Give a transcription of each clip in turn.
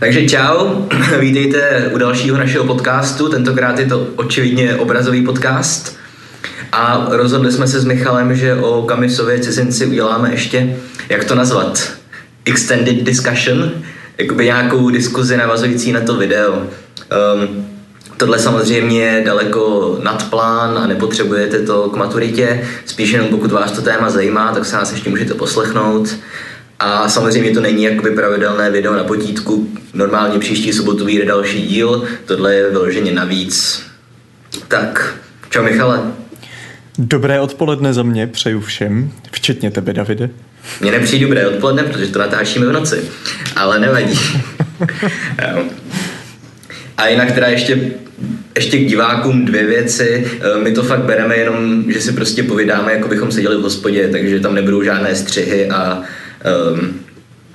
Takže čau, vítejte u dalšího našeho podcastu, tentokrát je to očividně obrazový podcast a rozhodli jsme se s Michalem, že o Kamisově cizinci uděláme ještě, jak to nazvat, extended discussion, jakoby nějakou diskuzi navazující na to video. Um, Tohle samozřejmě je daleko nad plán a nepotřebujete to k maturitě, spíš jenom pokud vás to téma zajímá, tak se nás ještě můžete poslechnout. A samozřejmě to není jakoby pravidelné video na potítku. Normálně příští sobotu vyjde další díl, tohle je vyloženě navíc. Tak, čau Michale. Dobré odpoledne za mě přeju všem, včetně tebe, Davide. Mně nepřijde dobré odpoledne, protože to natáčíme v noci, ale nevadí. A jinak teda ještě, ještě k divákům dvě věci. Eh, my to fakt bereme jenom, že si prostě povídáme, jako bychom seděli v hospodě, takže tam nebudou žádné střihy a um,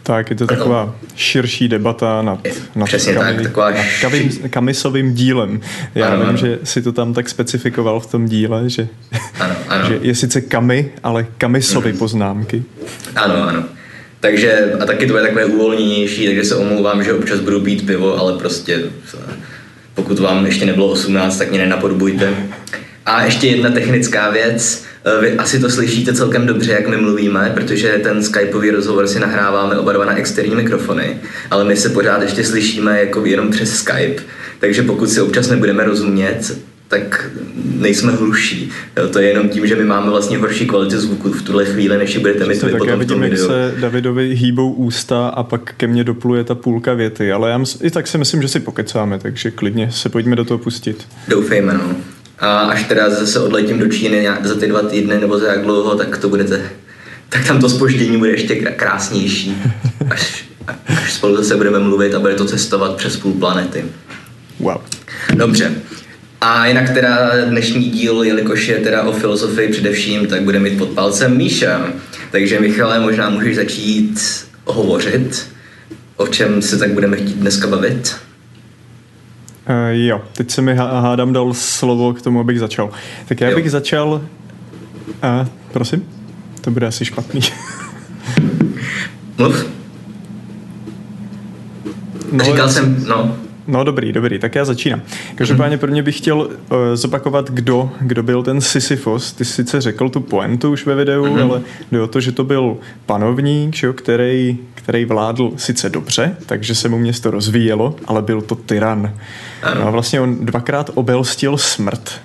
tak, je to taková širší debata nad, nad, Přesně kami, tak, taková nad kavim, kamisovým dílem. Já ano, vím, ano. že si to tam tak specifikoval v tom díle, že, ano, ano. že je sice kamy, ale kamisovy hmm. poznámky. Ano, ano. Takže, a taky to je takové uvolněnější, takže se omlouvám, že občas budu pít pivo, ale prostě pokud vám ještě nebylo 18, tak mě nenapodobujte. A ještě jedna technická věc. Eh, vy asi to slyšíte celkem dobře, jak my mluvíme, protože ten skypeový rozhovor si nahráváme oba dva na externí mikrofony, ale my se pořád ještě slyšíme jako jenom přes Skype. Takže pokud si občas nebudeme rozumět, tak nejsme hluší. Jo, to je jenom tím, že my máme vlastně horší kvalitu zvuku v tuhle chvíli, než ji budete mít vy potom já vidím, v tom jak se Davidovi hýbou ústa a pak ke mně dopluje ta půlka věty, ale já i tak si myslím, že si pokecáme, takže klidně se pojďme do toho pustit. Doufejme, no. A až teda zase odletím do Číny za ty dva týdny nebo za jak dlouho, tak to budete, tak tam to spoždění bude ještě krásnější. Až, až spolu zase budeme mluvit a bude to cestovat přes půl planety. Wow. Dobře. A jinak teda dnešní díl, jelikož je teda o filozofii především, tak bude mít pod palcem Míša. Takže Michale, možná můžeš začít hovořit, o čem se tak budeme chtít dneska bavit. Uh, jo, teď se mi hádám dal slovo k tomu, abych začal. Tak já jo. bych začal... Uh, prosím? To bude asi špatný. Mluv. No, Říkal jsem, no. No dobrý, dobrý, tak já začínám. Každopádně prvně bych chtěl uh, zopakovat, kdo, kdo byl ten Sisyfos. Ty sice řekl tu poentu už ve videu, mm-hmm. ale jde o to, že to byl panovník, že, který, který vládl sice dobře, takže se mu město rozvíjelo, ale byl to tyran. No a vlastně on dvakrát obelstil smrt.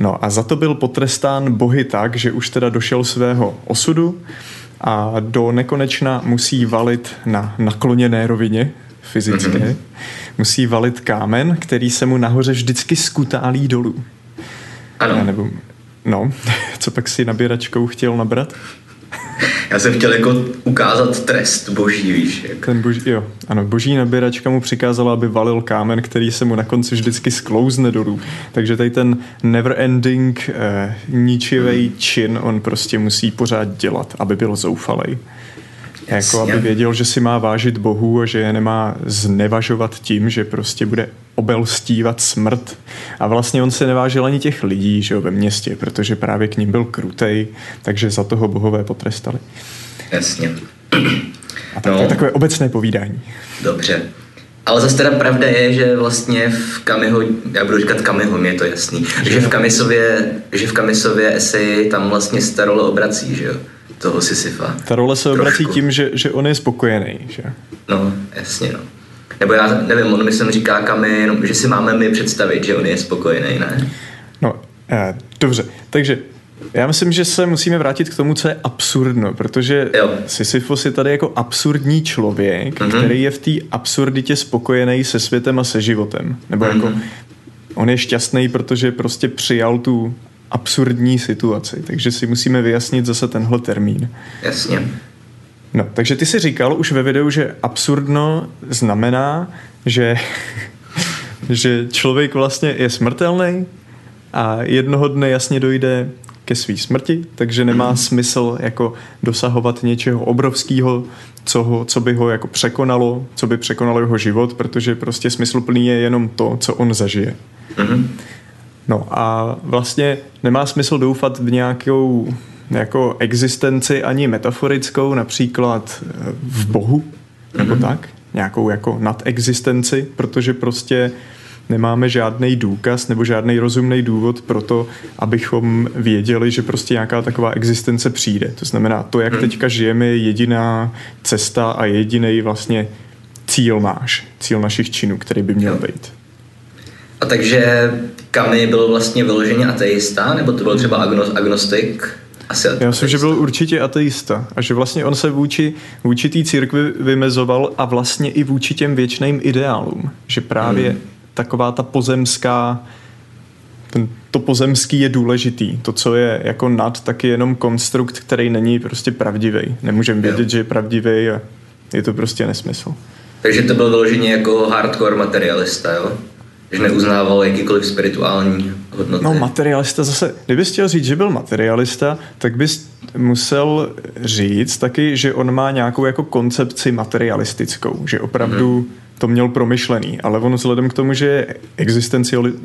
No a za to byl potrestán bohy tak, že už teda došel svého osudu a do nekonečna musí valit na nakloněné rovině fyzické. Mm-hmm musí valit kámen, který se mu nahoře vždycky skutálí dolů. Ano. Nebo, no, co pak si nabíračkou chtěl nabrat? Já jsem chtěl jako ukázat trest boží, víš. Jak. Ten boží, jo, ano, boží nabíračka mu přikázala, aby valil kámen, který se mu na konci vždycky sklouzne dolů. Takže tady ten never ending eh, ničivý hmm. čin on prostě musí pořád dělat, aby byl zoufalej. Jako aby věděl, že si má vážit Bohu a že je nemá znevažovat tím, že prostě bude obelstívat smrt. A vlastně on se nevážil ani těch lidí že jo, ve městě, protože právě k ním byl krutej, takže za toho bohové potrestali. Jasně. A tak, no. to je takové obecné povídání. Dobře. Ale zase teda pravda je, že vlastně v Kamiho, já budu říkat Kamiho, mě je to jasný, že v Kamisově, že v Kamisově eseji tam vlastně starole obrací, že jo? Toho Sisyfa. Ta role se obrací tím, že, že on je spokojený, že? No, jasně, no. Nebo já nevím, on myslím říká kam jenom, že si máme my představit, že on je spokojený, ne? No, eh, dobře, takže já myslím, že se musíme vrátit k tomu, co je absurdno, protože jo. Sisyfos je tady jako absurdní člověk, mm-hmm. který je v té absurditě spokojený se světem a se životem. Nebo mm-hmm. jako on je šťastný, protože prostě přijal tu absurdní situaci. Takže si musíme vyjasnit zase tenhle termín. Jasně. No, takže ty si říkal už ve videu, že absurdno znamená, že, že člověk vlastně je smrtelný a jednoho dne jasně dojde ke své smrti, takže nemá mm. smysl jako dosahovat něčeho obrovského, co, ho, co by ho jako překonalo, co by překonalo jeho život, protože prostě smysluplný je jenom to, co on zažije. Mm. No a vlastně nemá smysl doufat v nějakou jako existenci ani metaforickou, například eh, v Bohu, nebo mm-hmm. tak. nějakou jako nadexistenci, protože prostě nemáme žádný důkaz nebo žádný rozumný důvod pro to, abychom věděli, že prostě nějaká taková existence přijde. To znamená, to, jak hmm. teďka žijeme, je jediná cesta a jediný vlastně cíl náš, cíl našich činů, který by měl být. A takže Kami byl vlastně vyloženě ateista, nebo to byl třeba agnostik? Asi Já myslím, že byl určitě ateista a že vlastně on se vůči, vůči té církvi vymezoval a vlastně i vůči těm věčným ideálům. Že právě hmm. taková ta pozemská ten, to pozemský je důležitý. To, co je jako nad, tak je jenom konstrukt, který není prostě pravdivý. Nemůžeme vědět, že je pravdivý a je to prostě nesmysl. Takže to byl vyloženě jako hardcore materialista, jo? Že neuznával jakýkoliv spirituální hodnoty. No materialista zase, kdybys chtěl říct, že byl materialista, tak bys musel říct taky, že on má nějakou jako koncepci materialistickou, že opravdu hmm to měl promyšlený, ale on vzhledem k tomu, že je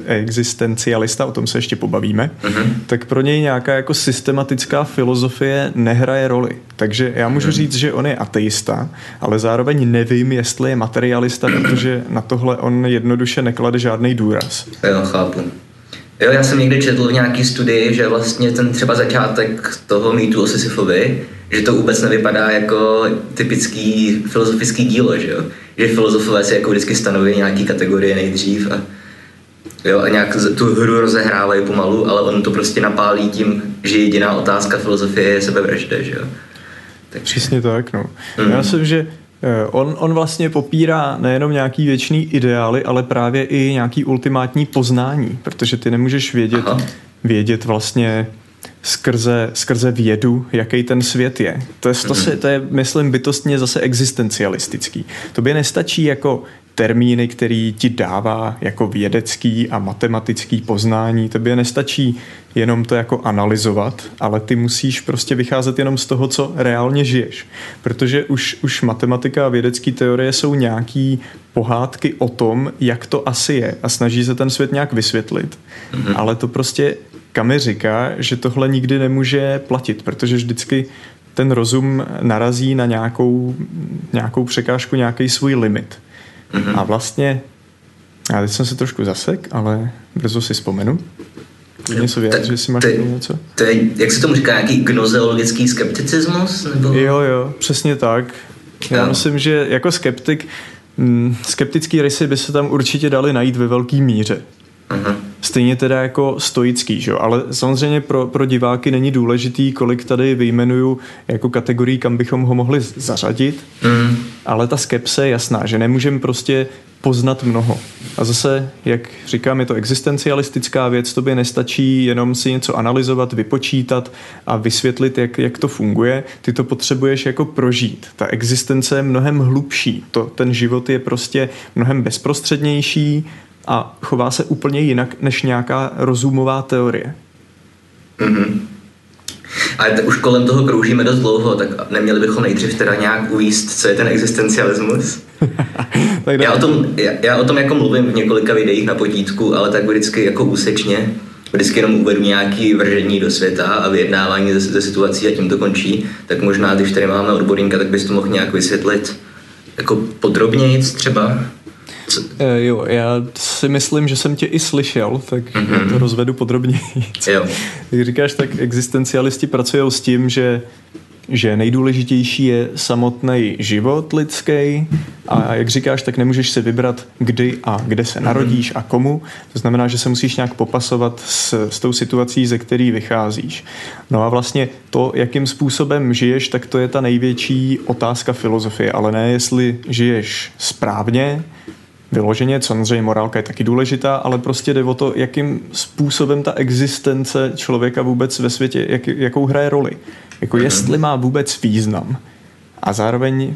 existencialista, o tom se ještě pobavíme, uh-huh. tak pro něj nějaká jako systematická filozofie nehraje roli. Takže já můžu uh-huh. říct, že on je ateista, ale zároveň nevím, jestli je materialista, protože na tohle on jednoduše neklade žádný důraz. Jo, chápu. Jo, já jsem někde četl v nějaký studii, že vlastně ten třeba začátek toho mýtu o Sisyfovi, že to vůbec nevypadá jako typický filozofický dílo, že jo? Že filozofové si jako vždycky stanoví nějaký kategorie nejdřív a, jo, a nějak tu hru rozehrávají pomalu, ale on to prostě napálí tím, že jediná otázka filozofie je sebevražda, že jo? Tak. Přesně tak, no. Mm. Já myslím, že eh, On, on vlastně popírá nejenom nějaký věčný ideály, ale právě i nějaký ultimátní poznání, protože ty nemůžeš vědět, Aha. vědět vlastně skrze, skrze vědu, jaký ten svět je. To je, to, se, to je, myslím, bytostně zase existencialistický. To by nestačí jako termíny, který ti dává jako vědecký a matematický poznání. To by nestačí jenom to jako analyzovat, ale ty musíš prostě vycházet jenom z toho, co reálně žiješ. Protože už, už matematika a vědecké teorie jsou nějaký pohádky o tom, jak to asi je a snaží se ten svět nějak vysvětlit. Mm-hmm. Ale to prostě Kami říká, že tohle nikdy nemůže platit, protože vždycky ten rozum narazí na nějakou, nějakou překážku, nějaký svůj limit. Mm-hmm. A vlastně, já teď jsem se trošku zasek, ale brzo si vzpomenu. Něco věc, že si máš ty, něco? To je, jak se tomu říká, nějaký gnozeologický skepticismus? Nebo? Jo, jo, přesně tak. Já jo. myslím, že jako skeptik, mm, skeptický rysy by se tam určitě dali najít ve velké míře. Stejně teda jako stoický, že? ale samozřejmě pro, pro diváky není důležitý, kolik tady vyjmenuju jako kategorii, kam bychom ho mohli zařadit, uh-huh. ale ta skepse je jasná, že nemůžeme prostě poznat mnoho. A zase, jak říkám, je to existencialistická věc, to by nestačí jenom si něco analyzovat, vypočítat a vysvětlit, jak, jak to funguje. Ty to potřebuješ jako prožít. Ta existence je mnohem hlubší. To, ten život je prostě mnohem bezprostřednější, a chová se úplně jinak než nějaká rozumová teorie. Mm-hmm. Ale už kolem toho kroužíme dost dlouho, tak neměli bychom nejdřív teda nějak uvíst, co je ten existencialismus? tak já, o tom, já, já o tom jako mluvím v několika videích na potítku, ale tak vždycky jako úsečně. Vždycky jenom uvedu nějaké vržení do světa a vyjednávání ze, ze situací a tím to končí. Tak možná, když tady máme odborníka, tak bys to mohl nějak vysvětlit jako podrobněji třeba? E, jo, já si myslím, že jsem tě i slyšel, tak mm-hmm. to rozvedu podrobněji. Jo. Jak říkáš, tak existencialisti pracují s tím, že že nejdůležitější je samotný život lidský a jak říkáš, tak nemůžeš si vybrat, kdy a kde se narodíš a komu. To znamená, že se musíš nějak popasovat s, s tou situací, ze který vycházíš. No a vlastně to, jakým způsobem žiješ, tak to je ta největší otázka filozofie, ale ne jestli žiješ správně, vyloženě, samozřejmě morálka je taky důležitá, ale prostě jde o to, jakým způsobem ta existence člověka vůbec ve světě, jak, jakou hraje roli. Jako mhm. jestli má vůbec význam. A zároveň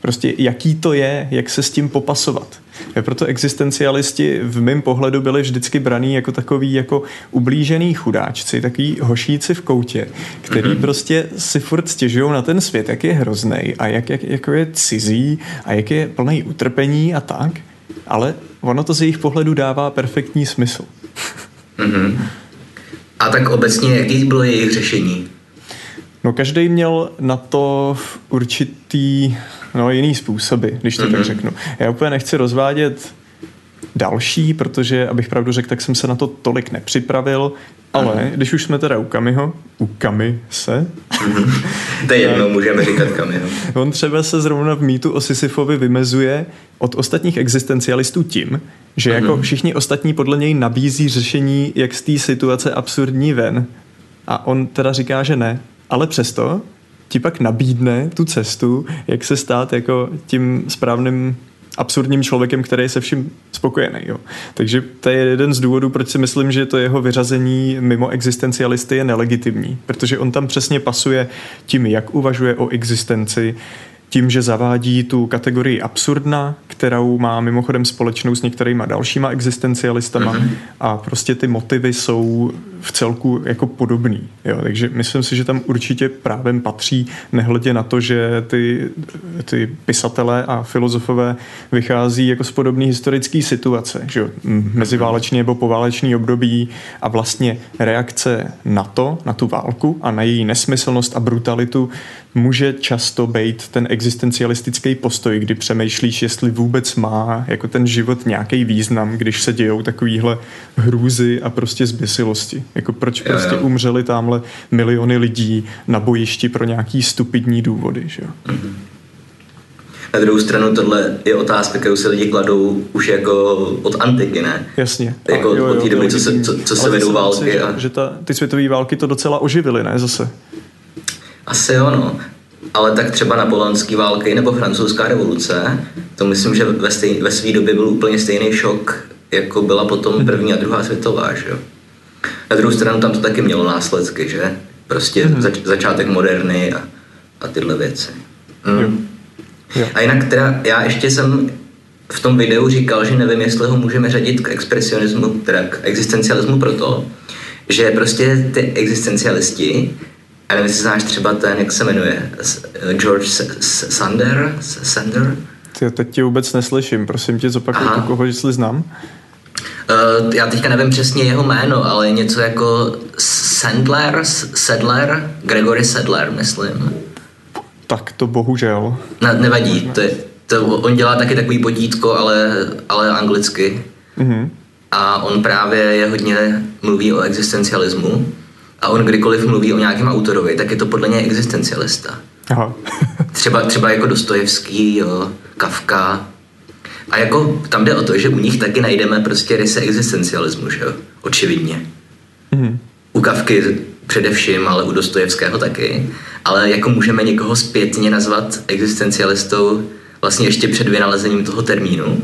prostě jaký to je, jak se s tím popasovat. Je proto existencialisti v mém pohledu byli vždycky braný jako takový jako ublížený chudáčci, takový hošíci v koutě, který mm-hmm. prostě si furt stěžují na ten svět, jak je hrozný a jak, jak, jak je cizí a jak je plný utrpení a tak ale ono to z jejich pohledu dává perfektní smysl. Mm-hmm. A tak obecně, jaký bylo jejich řešení? No každý měl na to určitý no jiný způsoby, když to mm-hmm. tak mhm. řeknu. Já úplně nechci rozvádět další, protože, abych pravdu řekl, tak jsem se na to tolik nepřipravil, ale mm-hmm. když už jsme teda u Kamiho, u Kami se. To je jedno, můžeme říkat Kamiho. On třeba se zrovna v mýtu o Sisyfovi vymezuje od ostatních existencialistů tím, že jako mm-hmm. všichni ostatní podle něj nabízí řešení, jak z té situace absurdní ven. A on teda říká, že ne. Ale přesto ti pak nabídne tu cestu, jak se stát jako tím správným absurdním člověkem, který je se vším spokojený. Jo. Takže to je jeden z důvodů, proč si myslím, že to jeho vyřazení mimo existencialisty je nelegitimní, protože on tam přesně pasuje tím, jak uvažuje o existenci, tím, že zavádí tu kategorii absurdna, kterou má mimochodem společnou s některýma dalšíma existencialistama mm-hmm. a prostě ty motivy jsou v celku jako podobný. Jo? Takže myslím si, že tam určitě právem patří, nehledě na to, že ty, ty pisatelé a filozofové vychází jako z podobné historické situace, že meziválečný nebo poválečný období a vlastně reakce na to, na tu válku a na její nesmyslnost a brutalitu může často být ten existencialistický postoj, kdy přemýšlíš, jestli vůbec má jako ten život nějaký význam, když se dějou takovýhle hrůzy a prostě zběsilosti. Jako proč jo, prostě jo. umřeli tamhle miliony lidí na bojišti pro nějaký stupidní důvody, že jo? Mm-hmm. Na druhou stranu tohle je otázka, kterou se lidi kladou už jako od antiky, ne? Jasně. Jako jo, jo, od té doby, co se, co, co se vedou války. a... že ta, ty světové války to docela oživily, ne zase? Asi jo, no. Ale tak třeba napoleonský války nebo francouzská revoluce, to myslím, že ve, stej, ve své době byl úplně stejný šok, jako byla potom první a druhá světová, že jo. Na druhou stranu tam to taky mělo následky, že? Prostě mm. zač, začátek moderny a, a tyhle věci. Mm. Jo. A jinak teda já ještě jsem v tom videu říkal, že nevím, jestli ho můžeme řadit k expresionismu, teda k existencialismu proto, že prostě ty existencialisti, a nevím, jestli znáš třeba ten, jak se jmenuje, George Sander, Sander? Ty, teď tě vůbec neslyším, prosím tě, zopakuj to, koho, jestli znám. Uh, já teďka nevím přesně jeho jméno, ale něco jako Sandler, Sedler, Gregory Sedler, myslím. Tak to bohužel. Ne, nevadí, to je, to, on dělá taky takový potítko, ale, ale anglicky. Mm-hmm. A on právě je hodně mluví o existencialismu. A on kdykoliv mluví o nějakém autorovi, tak je to podle něj existencialista. Aha. třeba, třeba jako Dostojevský, jo, Kafka, a jako tam jde o to, že u nich taky najdeme prostě rysy existencialismu, že jo? Očividně. Mm. U Kavky především, ale u Dostojevského taky. Ale jako můžeme někoho zpětně nazvat existencialistou vlastně ještě před vynalezením toho termínu.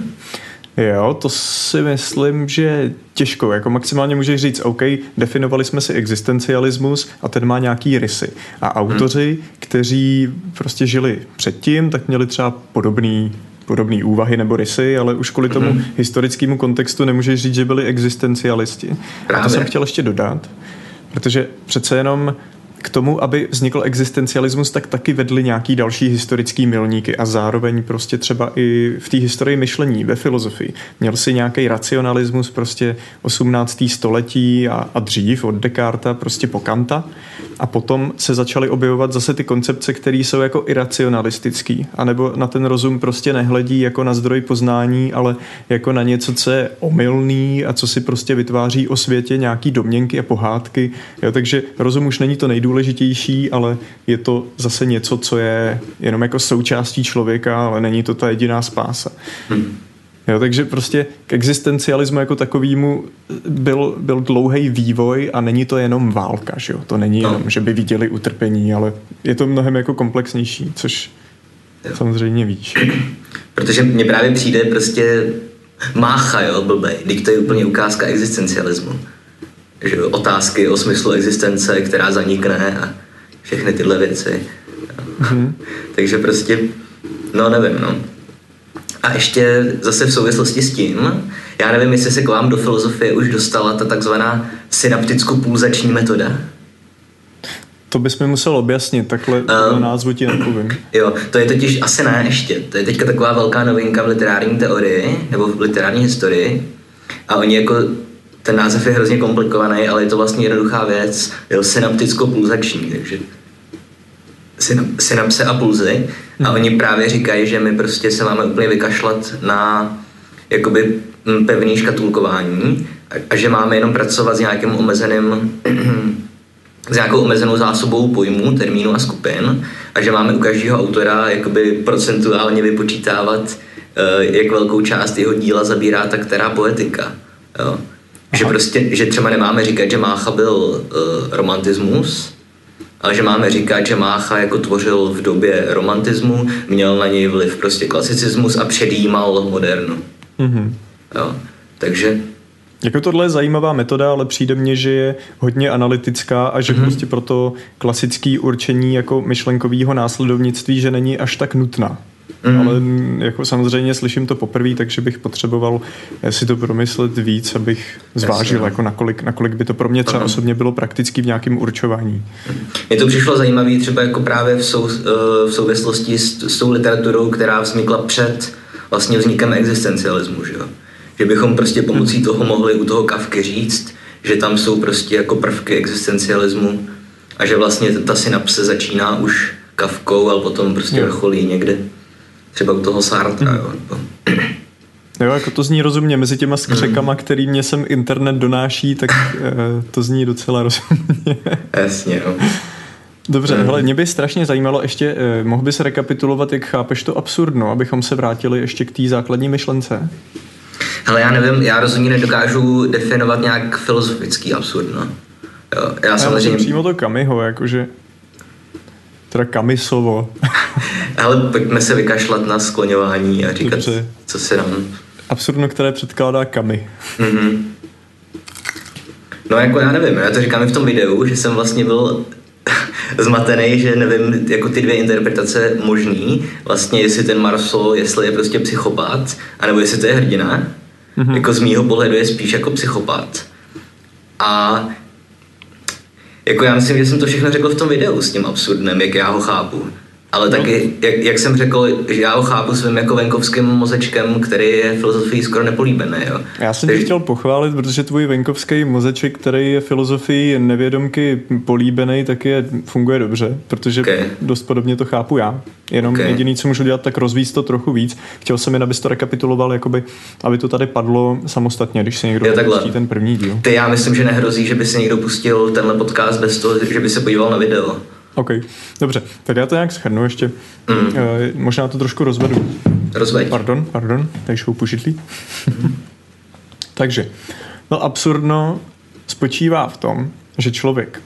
Jo, to si myslím, že těžko. Jako maximálně můžeš říct, OK, definovali jsme si existencialismus a ten má nějaký rysy. A autoři, hmm. kteří prostě žili předtím, tak měli třeba podobný podobné úvahy nebo rysy, ale už kvůli tomu mm-hmm. historickému kontextu nemůžeš říct, že byli existencialisti. Právě. A to jsem chtěl ještě dodat, protože přece jenom k tomu, aby vznikl existencialismus, tak taky vedli nějaký další historický milníky a zároveň prostě třeba i v té historii myšlení, ve filozofii. Měl si nějaký racionalismus prostě 18. století a, a dřív od Descarta prostě po Kanta a potom se začaly objevovat zase ty koncepce, které jsou jako iracionalistický, anebo na ten rozum prostě nehledí jako na zdroj poznání, ale jako na něco, co je omylný a co si prostě vytváří o světě nějaký domněnky a pohádky. Jo, takže rozum už není to nejdůležitější, ale je to zase něco, co je jenom jako součástí člověka, ale není to ta jediná spása. Hmm. Jo, takže prostě k existencialismu jako takovýmu byl, byl dlouhý vývoj a není to jenom válka, že jo? To není no. jenom, že by viděli utrpení, ale je to mnohem jako komplexnější, což jo. samozřejmě víš. Protože mně právě přijde prostě mácha, jo, blbej. Teď to je úplně ukázka existencialismu. Že otázky o smyslu existence, která zanikne a všechny tyhle věci. Mm-hmm. Takže prostě, no nevím, no. A ještě zase v souvislosti s tím, já nevím, jestli se k vám do filozofie už dostala ta takzvaná synapticko-pulzační metoda. To bys mi musel objasnit, takhle um, názvu ti nepovím. Jo, to je totiž asi ne ještě. To je teďka taková velká novinka v literární teorii, nebo v literární historii. A oni jako, ten název je hrozně komplikovaný, ale je to vlastně jednoduchá věc, jo, synapticko-pulzační, takže synapse a pulzy a oni právě říkají, že my prostě se máme úplně vykašlat na jakoby pevný škatulkování a, a že máme jenom pracovat s nějakým omezeným s nějakou omezenou zásobou pojmů, termínů a skupin a že máme u každého autora jakoby procentuálně vypočítávat, eh, jak velkou část jeho díla zabírá ta která poetika. Jo. Že prostě, že třeba nemáme říkat, že Mácha byl uh, romantismus, ale že máme říkat, že Mácha jako tvořil v době romantismu, měl na něj vliv prostě klasicismus a předjímal modernu. Mm-hmm. Jo. Takže jako tohle je zajímavá metoda, ale přijde mně, že je hodně analytická a že mm-hmm. prostě proto klasický určení jako myšlenkového následovnictví, že není až tak nutná. Mm. Ale jako samozřejmě slyším to poprvé, takže bych potřeboval si to promyslet víc, abych zvážil, Jasně, jako nakolik, nakolik by to pro mě třeba osobně bylo prakticky v nějakém určování. Mně to přišlo zajímavé třeba jako právě v, sou, eh, v souvislosti s, s tou literaturou, která vznikla před vlastně vznikem existencialismu, že jo? Že bychom prostě pomocí toho mohli u toho kavky říct, že tam jsou prostě jako prvky existencialismu a že vlastně ta synapse začíná už kavkou, ale potom prostě vrcholí někde třeba u toho Sartra. Hmm. Jo. Jo, jako to zní rozumně. Mezi těma skřekama, hmm. který mě sem internet donáší, tak eh, to zní docela rozumně. Jasně, jo. Dobře, hmm. hele, mě by strašně zajímalo ještě, eh, mohl bys rekapitulovat, jak chápeš to absurdno, abychom se vrátili ještě k té základní myšlence? Hele, já nevím, já rozhodně nedokážu definovat nějak filozofický absurdno. Jo, já, já samozřejmě... přímo to Kamiho, jakože teda Kamisovo. Ale pojďme se vykašlat na skloňování a říkat, Dobře. co se nám... Absurdno, které předkládá Kami. Mm-hmm. No jako já nevím, já to říkám i v tom videu, že jsem vlastně byl zmatený, že nevím, jako ty dvě interpretace možný, vlastně jestli ten Marso, jestli je prostě psychopat, anebo jestli to je hrdina. Mm-hmm. Jako z mýho pohledu je spíš jako psychopat. A jako já myslím, že jsem to všechno řekl v tom videu s tím absurdnem, jak já ho chápu. Ale taky, jak, jak jsem řekl, že já ho chápu svým jako venkovským mozečkem, který je filozofii skoro nepolíbený. Jo. Já jsem tě chtěl pochválit, protože tvůj venkovský mozeček, který je filozofii nevědomky políbený, tak je, funguje dobře, protože okay. dost podobně to chápu já. Jenom okay. jediný, co můžu dělat, tak rozvíjet to trochu víc. Chtěl jsem jen, abys to rekapituloval, jakoby, aby to tady padlo samostatně, když se někdo pustí ten první díl. Ty já myslím, že nehrozí, že by se někdo pustil tenhle podcast bez toho, že by se podíval na video. OK, dobře. Tak já to nějak schrnu ještě. Mm. E, možná to trošku rozvedu. Rozveď. Pardon, pardon, tady šoupu židlí. Mm. Takže, no absurdno spočívá v tom, že člověk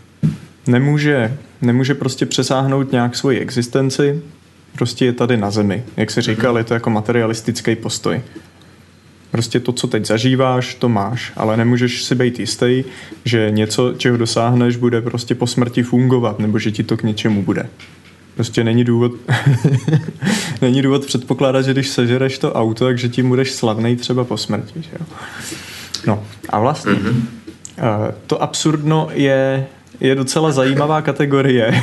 nemůže, nemůže prostě přesáhnout nějak svoji existenci, prostě je tady na zemi. Jak se říkal, je to jako materialistický postoj. Prostě to, co teď zažíváš, to máš, ale nemůžeš si být jistý, že něco, čeho dosáhneš, bude prostě po smrti fungovat, nebo že ti to k něčemu bude. Prostě není důvod, není důvod předpokládat, že když sežereš to auto, takže ti budeš slavný třeba po smrti. Že jo? No a vlastně mm-hmm. to absurdno je, je docela zajímavá kategorie,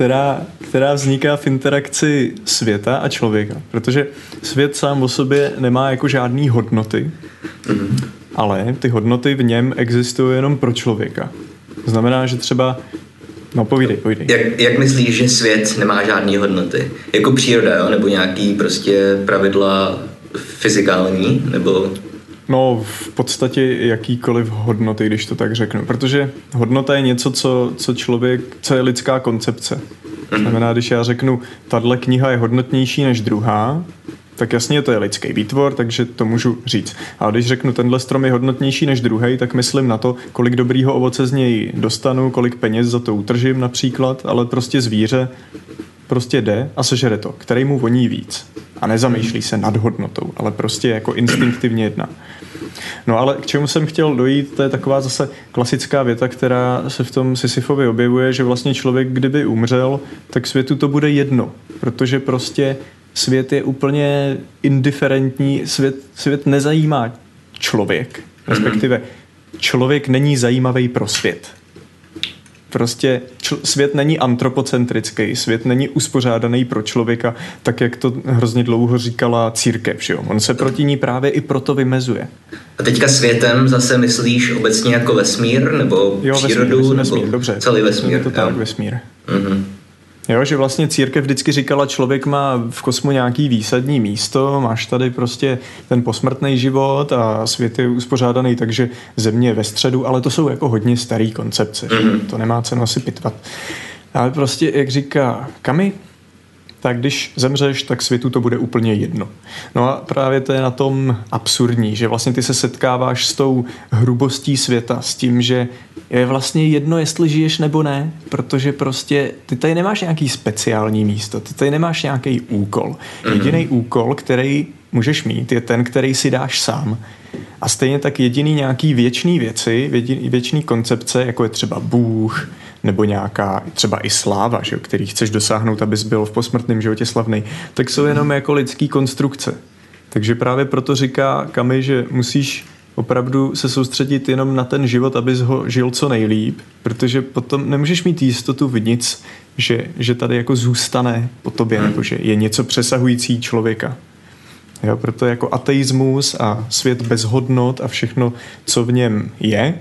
která která vzniká v interakci světa a člověka. Protože svět sám o sobě nemá jako žádný hodnoty, ale ty hodnoty v něm existují jenom pro člověka. To znamená, že třeba No povídej, povídej. Jak, jak myslíš, že svět nemá žádné hodnoty? Jako příroda, jo? Nebo nějaký prostě pravidla fyzikální? Nebo... No, v podstatě jakýkoliv hodnoty, když to tak řeknu. Protože hodnota je něco, co, co člověk, co je lidská koncepce. Mm-hmm. Znamená, když já řeknu, tahle kniha je hodnotnější než druhá, tak jasně to je lidský výtvor, takže to můžu říct. A když řeknu, tenhle strom je hodnotnější než druhý, tak myslím na to, kolik dobrýho ovoce z něj dostanu, kolik peněz za to utržím například, ale prostě zvíře prostě jde a sežere to, který mu voní víc. A nezamýšlí se nad hodnotou, ale prostě jako instinktivně jedná. No ale k čemu jsem chtěl dojít, to je taková zase klasická věta, která se v tom Sisyfovi objevuje, že vlastně člověk, kdyby umřel, tak světu to bude jedno, protože prostě svět je úplně indiferentní, svět, svět nezajímá člověk, respektive člověk není zajímavý pro svět. Prostě čl- svět není antropocentrický, svět není uspořádaný pro člověka, tak jak to hrozně dlouho říkala církev. Že jo? On se proti ní právě i proto vymezuje. A teďka světem zase myslíš obecně jako vesmír, nebo jo, přírodu, vesmír, vesmír, nebo dobře. celý vesmír? Je to tak, vesmír. Mhm. Jo, že vlastně církev vždycky říkala, člověk má v kosmu nějaký výsadní místo, máš tady prostě ten posmrtný život a svět je uspořádaný, takže země je ve středu, ale to jsou jako hodně starý koncepce, mm-hmm. to nemá cenu asi pitvat. Ale prostě, jak říká Kami, tak když zemřeš, tak světu to bude úplně jedno. No a právě to je na tom absurdní, že vlastně ty se setkáváš s tou hrubostí světa, s tím, že je vlastně jedno, jestli žiješ nebo ne, protože prostě ty tady nemáš nějaký speciální místo, ty tady nemáš nějaký úkol. Mhm. Jediný úkol, který můžeš mít, je ten, který si dáš sám. A stejně tak jediný nějaký věčný věci, věčný koncepce, jako je třeba Bůh, nebo nějaká třeba i sláva, že, který chceš dosáhnout, abys byl v posmrtném životě slavný, tak jsou jenom jako lidský konstrukce. Takže právě proto říká Kami, že musíš opravdu se soustředit jenom na ten život, abys ho žil co nejlíp, protože potom nemůžeš mít jistotu v nic, že, že tady jako zůstane po tobě, hmm. nebo že je něco přesahující člověka. Jo, proto jako ateismus a svět bez hodnot a všechno, co v něm je,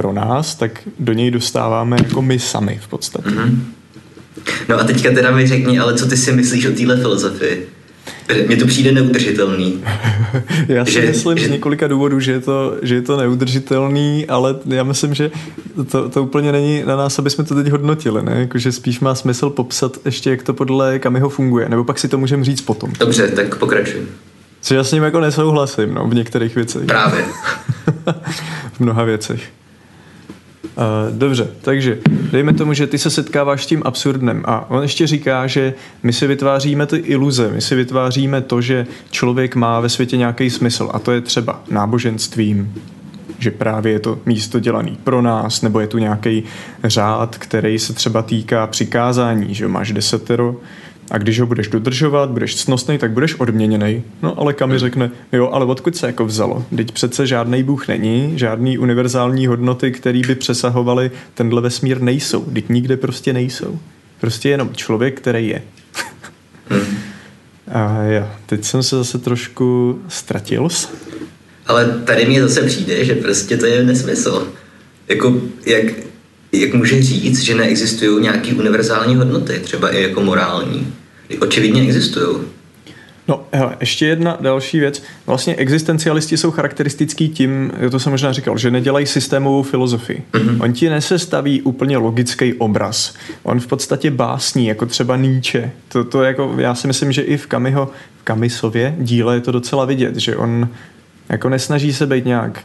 pro nás, tak do něj dostáváme jako my sami v podstatě. Mm-hmm. No a teďka teda mi řekni, ale co ty si myslíš o téhle filozofii? Mně to přijde neudržitelný. já si že, myslím že... z několika důvodů, že je, to, že je to neudržitelný, ale já myslím, že to, to úplně není na nás, aby jsme to teď hodnotili. Ne? Jako, že spíš má smysl popsat ještě, jak to podle Kamiho funguje. Nebo pak si to můžeme říct potom. Dobře, tak pokračuj. Co já s ním jako nesouhlasím no, v některých věcech. Právě. v mnoha věcech. Uh, dobře, takže dejme tomu, že ty se setkáváš s tím absurdnem a on ještě říká, že my si vytváříme ty iluze, my si vytváříme to, že člověk má ve světě nějaký smysl. A to je třeba náboženstvím, že právě je to místo dělaný pro nás, nebo je tu nějaký řád, který se třeba týká přikázání, že máš desetero a když ho budeš dodržovat, budeš cnostný, tak budeš odměněný. No ale kam mi řekne, jo, ale odkud se jako vzalo? Teď přece žádný Bůh není, žádný univerzální hodnoty, které by přesahovaly tenhle vesmír nejsou. Teď nikde prostě nejsou. Prostě jenom člověk, který je. A já, teď jsem se zase trošku ztratil. Ale tady mi zase přijde, že prostě to je nesmysl. Jako, jak, jak může říct, že neexistují nějaké univerzální hodnoty, třeba i jako morální? Očividně existují. No, hele, ještě jedna další věc. Vlastně existencialisti jsou charakteristický tím, to jsem možná říkal, že nedělají systémovou filozofii. Mm-hmm. On ti nesestaví úplně logický obraz. On v podstatě básní, jako třeba Nietzsche. To, to jako, já si myslím, že i v Kamiho, v Kamisově díle je to docela vidět, že on jako nesnaží se být nějak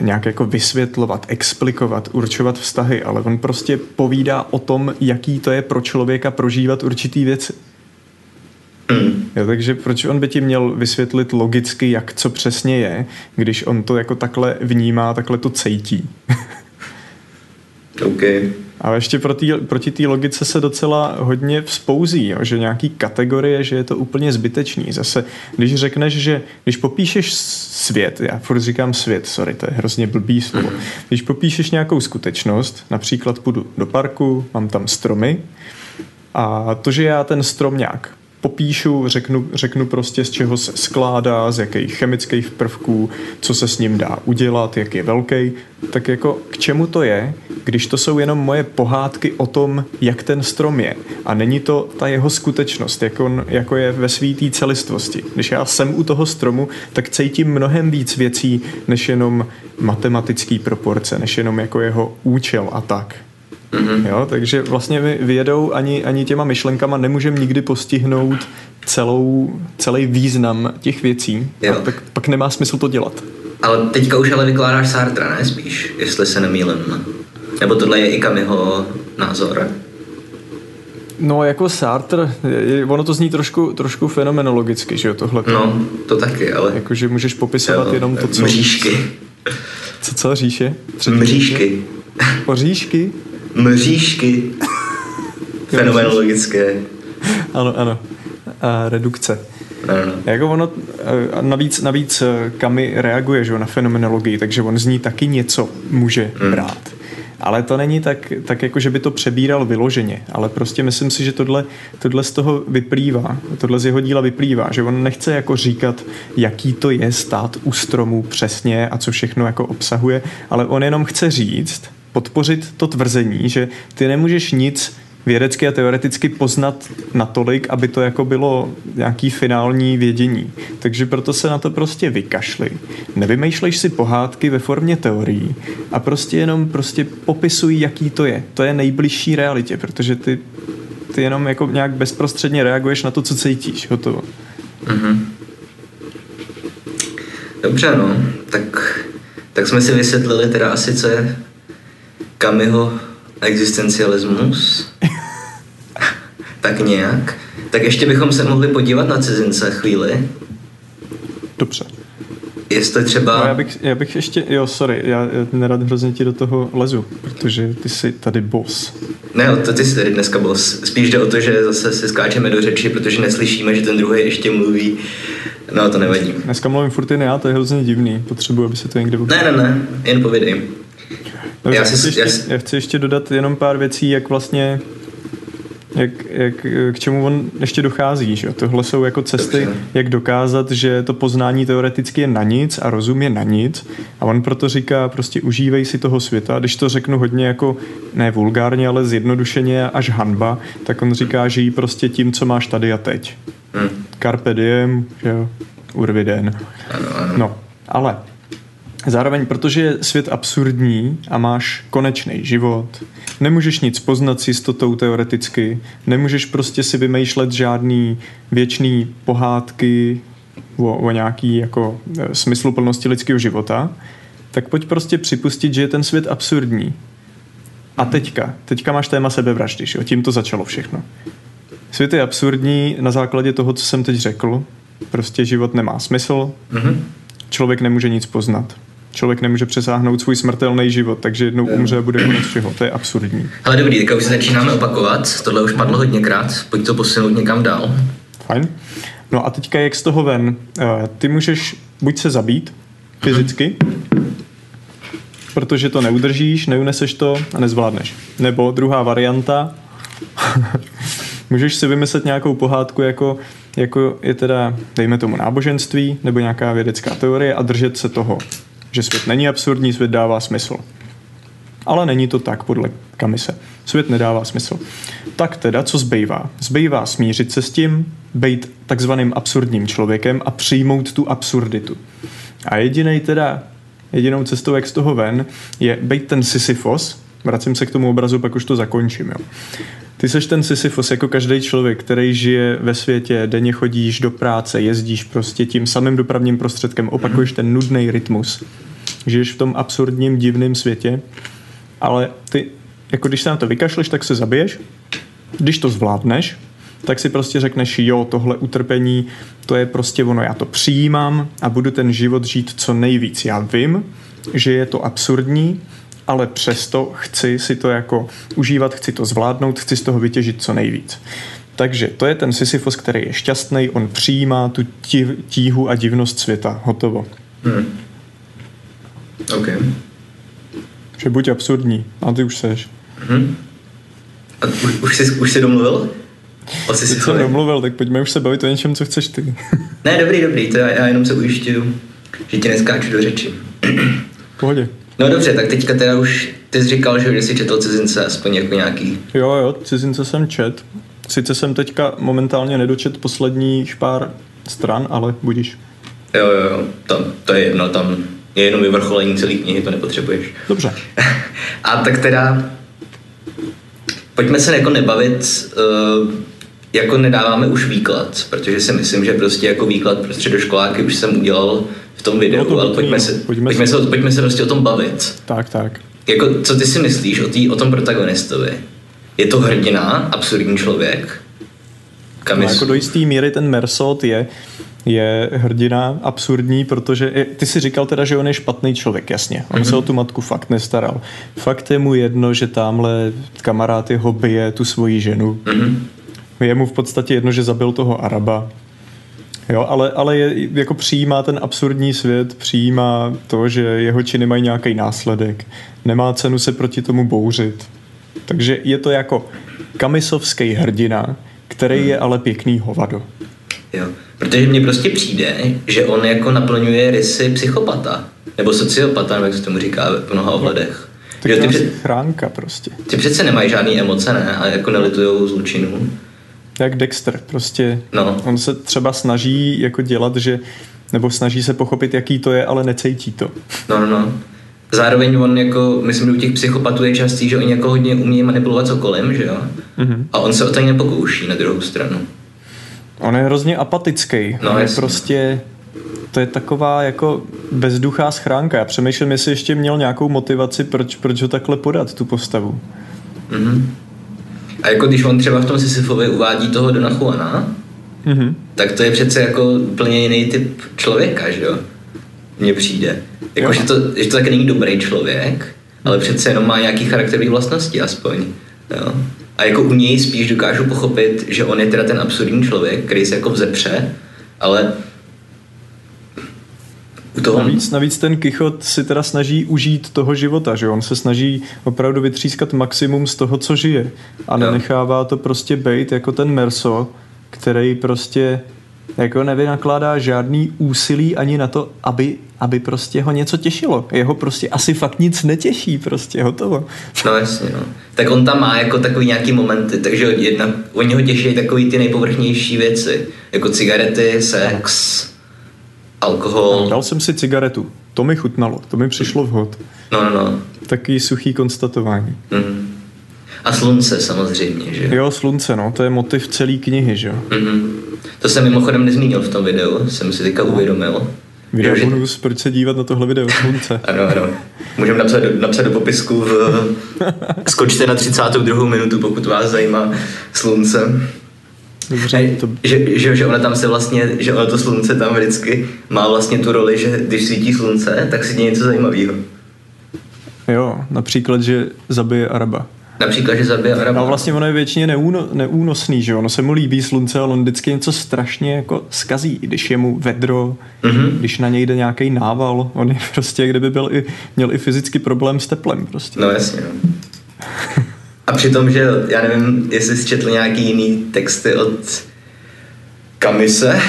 nějak jako vysvětlovat, explikovat, určovat vztahy, ale on prostě povídá o tom, jaký to je pro člověka prožívat určitý věci. Mm. Jo, takže proč on by ti měl vysvětlit logicky, jak co přesně je, když on to jako takhle vnímá, takhle to cítí. OK. Ale ještě proti, proti té logice se docela hodně vzpouzí, jo, že nějaký kategorie, že je to úplně zbytečný. Zase, když řekneš, že když popíšeš svět, já furt říkám svět, sorry, to je hrozně blbý slovo. Mhm. Když popíšeš nějakou skutečnost, například půjdu do parku, mám tam stromy, a to, že já ten strom nějak popíšu, řeknu, řeknu prostě z čeho se skládá, z jakých chemických prvků, co se s ním dá udělat, jak je velký, tak jako k čemu to je, když to jsou jenom moje pohádky o tom, jak ten strom je a není to ta jeho skutečnost, jak on, jako je ve svítý celistvosti. Když já jsem u toho stromu, tak cítím mnohem víc věcí, než jenom matematický proporce, než jenom jako jeho účel a tak. Mm-hmm. Jo, takže vlastně my vědou ani, ani těma myšlenkama nemůžeme nikdy postihnout celou, celý význam těch věcí. Jo. A tak pak nemá smysl to dělat. Ale teďka už ale vykládáš Sartra, ne spíš, jestli se nemýlím. Nebo tohle je i Kamiho názor? No jako Sartre, ono to zní trošku, trošku fenomenologicky, že jo, tohle. No, to taky, ale... Jakože můžeš popisovat jo, jenom to, co... Mřížky. Co, co říše? Mřížky. Oříšky? Mřížky fenomenologické. Ano, ano. A redukce. Ano. Jako ono, navíc, navíc Kami reaguje že, na fenomenologii, takže on z ní taky něco může hmm. brát. Ale to není tak, tak jako, že by to přebíral vyloženě, ale prostě myslím si, že tohle, tohle z toho vyplývá, tohle z jeho díla vyplývá, že on nechce jako říkat, jaký to je stát u stromu přesně a co všechno jako obsahuje, ale on jenom chce říct, podpořit to tvrzení, že ty nemůžeš nic vědecky a teoreticky poznat natolik, aby to jako bylo nějaký finální vědění. Takže proto se na to prostě vykašli. Nevymýšlejš si pohádky ve formě teorií a prostě jenom prostě popisují, jaký to je. To je nejbližší realitě, protože ty, ty jenom jako nějak bezprostředně reaguješ na to, co cítíš. Hotovo. Mm-hmm. Dobře, no. Tak, tak jsme si vysvětlili teda asi, co je Kamiho existencialismus. tak nějak. Tak ještě bychom se mohli podívat na cizince chvíli. Dobře. Jestli třeba... No, já, bych, já bych ještě, jo, sorry, já, já nerad hrozně ti do toho lezu, protože ty jsi tady boss. Ne, to ty jsi tady dneska boss. Spíš jde o to, že zase si skáčeme do řeči, protože neslyšíme, že ten druhý ještě mluví. No, to nevadí. Dneska mluvím furt jen já, to je hrozně divný. Potřebuji, aby se to někde... Ne, ne, ne, jen povědej. No, já, si, ještě, já, já chci ještě dodat jenom pár věcí, jak vlastně jak, jak, k čemu on ještě dochází. Že? Tohle jsou jako cesty, Dobře. jak dokázat, že to poznání teoreticky je na nic a rozum je na nic. A on proto říká, prostě užívej si toho světa. Když to řeknu hodně jako, ne vulgárně, ale zjednodušeně až hanba, tak on říká, žij prostě tím, co máš tady a teď. Hmm. Carpe diem, že jo, urvi den. No, ale Zároveň, protože je svět absurdní a máš konečný život, nemůžeš nic poznat s jistotou teoreticky, nemůžeš prostě si vymýšlet žádný věčný pohádky o, o nějaký jako e, smysluplnosti lidského života, tak pojď prostě připustit, že je ten svět absurdní. A teďka, teďka máš téma sebevraždy, že jo? tím to začalo všechno. Svět je absurdní na základě toho, co jsem teď řekl. Prostě život nemá smysl, mm-hmm. člověk nemůže nic poznat člověk nemůže přesáhnout svůj smrtelný život, takže jednou umře a bude konec všeho. To je absurdní. Ale dobrý, teďka už se začínáme opakovat, tohle už padlo hodněkrát, pojď to posunout někam dál. Fajn. No a teďka jak z toho ven? Eh, ty můžeš buď se zabít fyzicky, protože to neudržíš, neuneseš to a nezvládneš. Nebo druhá varianta, můžeš si vymyslet nějakou pohádku, jako, jako je teda, dejme tomu, náboženství nebo nějaká vědecká teorie a držet se toho že svět není absurdní, svět dává smysl. Ale není to tak podle kamise. Svět nedává smysl. Tak teda, co zbývá? Zbývá smířit se s tím, být takzvaným absurdním člověkem a přijmout tu absurditu. A jediný teda, jedinou cestou, jak z toho ven, je být ten Sisyfos, vracím se k tomu obrazu, pak už to zakončím. Jo. Ty seš ten Sisyfos jako každý člověk, který žije ve světě, denně chodíš do práce, jezdíš prostě tím samým dopravním prostředkem, opakuješ ten nudný rytmus. Žiješ v tom absurdním, divném světě, ale ty, jako když se na to vykašleš, tak se zabiješ. Když to zvládneš, tak si prostě řekneš, jo, tohle utrpení, to je prostě ono, já to přijímám a budu ten život žít co nejvíc. Já vím, že je to absurdní, ale přesto chci si to jako užívat, chci to zvládnout, chci z toho vytěžit co nejvíc. Takže to je ten Sisyfos, který je šťastný, on přijímá tu tíhu a divnost světa. Hotovo. Hmm. OK. Že buď absurdní, a ty už seš. Hmm. A už, už, jsi, už jsi domluvil? O Teď jsem domluvil, tak pojďme už se bavit o něčem, co chceš ty. ne, dobrý, dobrý, to já, já jenom se ujišťuju, že ti neskáču do řeči. Pohodě. No dobře, tak teďka teda už ty jsi říkal, že jsi četl cizince aspoň jako nějaký. Jo, jo, cizince jsem čet. Sice jsem teďka momentálně nedočet posledních pár stran, ale budíš. Jo, jo, jo, tam, to je jedno, tam je jenom vyvrcholení celé knihy, to nepotřebuješ. Dobře. A tak teda, pojďme se jako nebavit, uh, jako nedáváme už výklad, protože si myslím, že prostě jako výklad pro středoškoláky už jsem udělal v tom videu, no to ale pojďme, se, pojďme, pojďme, se, pojďme se prostě o tom bavit. Tak, tak. Jako, co ty si myslíš o, tý, o tom protagonistovi? Je to hrdina, absurdní člověk? Kam no, jako do jisté míry ten Mersot je, je hrdina absurdní, protože ty si říkal teda, že on je špatný člověk, jasně. On mm-hmm. se o tu matku fakt nestaral. Fakt je mu jedno, že tamhle kamarád jeho bije tu svoji ženu. Mm-hmm. Je mu v podstatě jedno, že zabil toho Araba. Jo, ale, ale je, jako přijímá ten absurdní svět, přijímá to, že jeho činy mají nějaký následek. Nemá cenu se proti tomu bouřit. Takže je to jako kamisovský hrdina, který je ale pěkný hovado. Jo, protože mně prostě přijde, že on jako naplňuje rysy psychopata. Nebo sociopata, nebo jak se tomu říká v mnoha ohledech. Tak to je chránka prostě. Ty přece nemají žádný emoce, ne? A jako nelitujou zločinů. Jak Dexter, prostě. No. On se třeba snaží jako dělat, že nebo snaží se pochopit, jaký to je, ale necítí to. No, no, no. Zároveň on jako, myslím, že u těch psychopatů je častý, že oni jako hodně umějí manipulovat cokoliv, že jo? Mm-hmm. A on se o to ani nepokouší na druhou stranu. On je hrozně apatický. No, on je prostě, to je taková jako bezduchá schránka. Já přemýšlím, jestli ještě měl nějakou motivaci, proč, proč ho takhle podat, tu postavu. Mm-hmm. A jako když on třeba v tom Sisyfovi uvádí toho Dona Juana, mm-hmm. tak to je přece jako úplně jiný typ člověka, že jo? Mně přijde. Jako, že to, že to taky není dobrý člověk, ale přece jenom má nějaký charakterový vlastnosti aspoň. Jo? A jako u něj spíš dokážu pochopit, že on je teda ten absurdní člověk, který se jako vzepře, ale toho... Navíc, navíc ten Kichot si teda snaží užít toho života, že on se snaží opravdu vytřískat maximum z toho, co žije a nenechává to prostě bejt jako ten Merso, který prostě jako nevynakládá žádný úsilí ani na to, aby, aby prostě ho něco těšilo. Jeho prostě asi fakt nic netěší, prostě hotovo. No jasně, no. Tak on tam má jako takový nějaký momenty, takže jedna, oni ho těší takový ty nejpovrchnější věci, jako cigarety, sex, alkohol. Dal jsem si cigaretu, to mi chutnalo, to mi přišlo vhod. No, no, no. Taký suchý konstatování. Mm. A slunce samozřejmě, že jo? slunce, no, to je motiv celé knihy, že jo? Mm-hmm. To jsem mimochodem nezmínil v tom videu, jsem si teďka uvědomil. Video že... bonus, proč se dívat na tohle video slunce? ano, ano. Můžeme napsat, napsat do popisku v... Skočte na 32. minutu, pokud vás zajímá slunce. Dobře, to... že, že, že ona tam se vlastně, že ono to slunce tam vždycky má vlastně tu roli, že když svítí slunce, tak si děje něco zajímavého. Jo, například, že zabije Araba. Například, že zabije Araba. A vlastně ono je většině neúno, neúnosný, že ono se mu líbí slunce, ale on vždycky něco strašně jako skazí, když je mu vedro, mm-hmm. když na něj jde nějaký nával, on je prostě, kdyby byl i, měl i fyzický problém s teplem prostě. No jasně, no. A přitom, že já nevím, jestli jsi četl nějaký jiný texty od Kamise,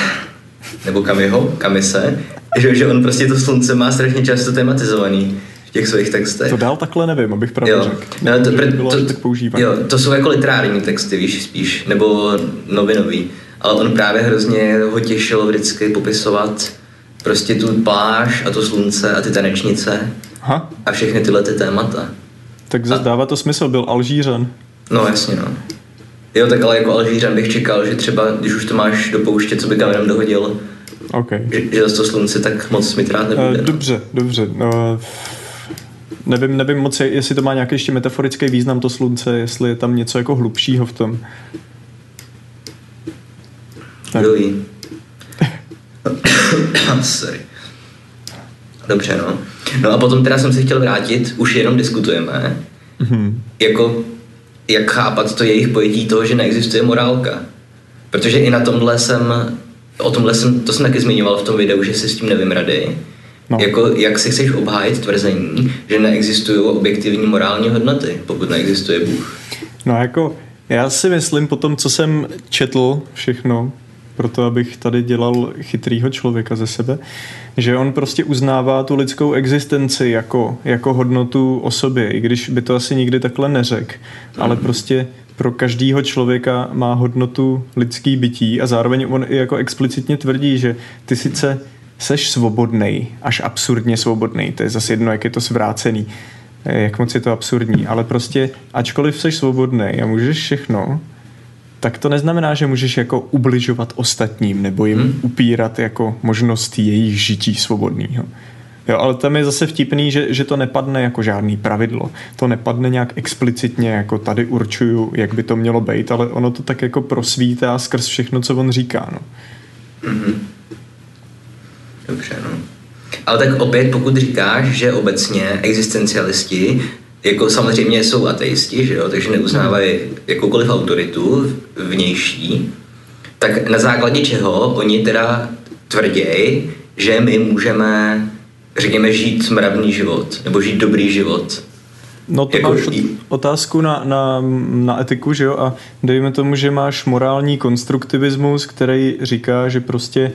nebo Kamiho, Kamise, že, že on prostě to slunce má strašně často tematizovaný těch svých textech. To dál takhle nevím, abych pravdu jo. řekl. No, to, to, to, tak jo, to jsou jako literární texty, víš, spíš, nebo novinový. Ale on právě hrozně ho těšil vždycky popisovat prostě tu pláž a to slunce a ty tanečnice Aha. a všechny tyhle ty témata. Tak zase dává to smysl, byl Alžířan. No jasně, no. Jo, tak ale jako Alžířan bych čekal, že třeba, když už to máš do pouště, co by kamerem dohodil, okay. že, že zase to slunce tak moc mi rád nebude. Uh, dobře, dobře. Uh, nevím, nevím moc, jestli to má nějaký ještě metaforický význam to slunce, jestli je tam něco jako hlubšího v tom. Kdo ví? Sorry. Dobře, no. No a potom teda jsem se chtěl vrátit, už jenom diskutujeme, mm-hmm. jako jak chápat to jejich pojetí toho, že neexistuje morálka. Protože i na tomhle jsem, o tomhle jsem, to jsem taky zmiňoval v tom videu, že si s tím nevím rady. No. Jako, jak si chceš obhájit tvrzení, že neexistují objektivní morální hodnoty, pokud neexistuje Bůh? No jako, já si myslím po tom, co jsem četl všechno, proto abych tady dělal chytrýho člověka ze sebe, že on prostě uznává tu lidskou existenci jako, jako hodnotu osoby, i když by to asi nikdy takhle neřekl, ale prostě pro každého člověka má hodnotu lidský bytí a zároveň on i jako explicitně tvrdí, že ty sice seš svobodný, až absurdně svobodný, to je zase jedno, jak je to zvrácený, jak moc je to absurdní, ale prostě ačkoliv seš svobodný a můžeš všechno, tak to neznamená, že můžeš jako ubližovat ostatním nebo jim hmm. upírat jako možnost jejich žití svobodného. Jo, ale tam je zase vtipný, že, že to nepadne jako žádný pravidlo. To nepadne nějak explicitně, jako tady určuju, jak by to mělo být, ale ono to tak jako prosvítá skrz všechno, co on říká. No. Mm-hmm. Dobře, no. Ale tak opět, pokud říkáš, že obecně existencialisti jako samozřejmě jsou ateisti, že jo, takže neuznávají jakoukoliv autoritu vnější, tak na základě čeho oni teda tvrdějí, že my můžeme, řekněme, žít mravný život, nebo žít dobrý život. No to jako máš otázku na, na, na etiku, že jo, a dejme tomu, že máš morální konstruktivismus, který říká, že prostě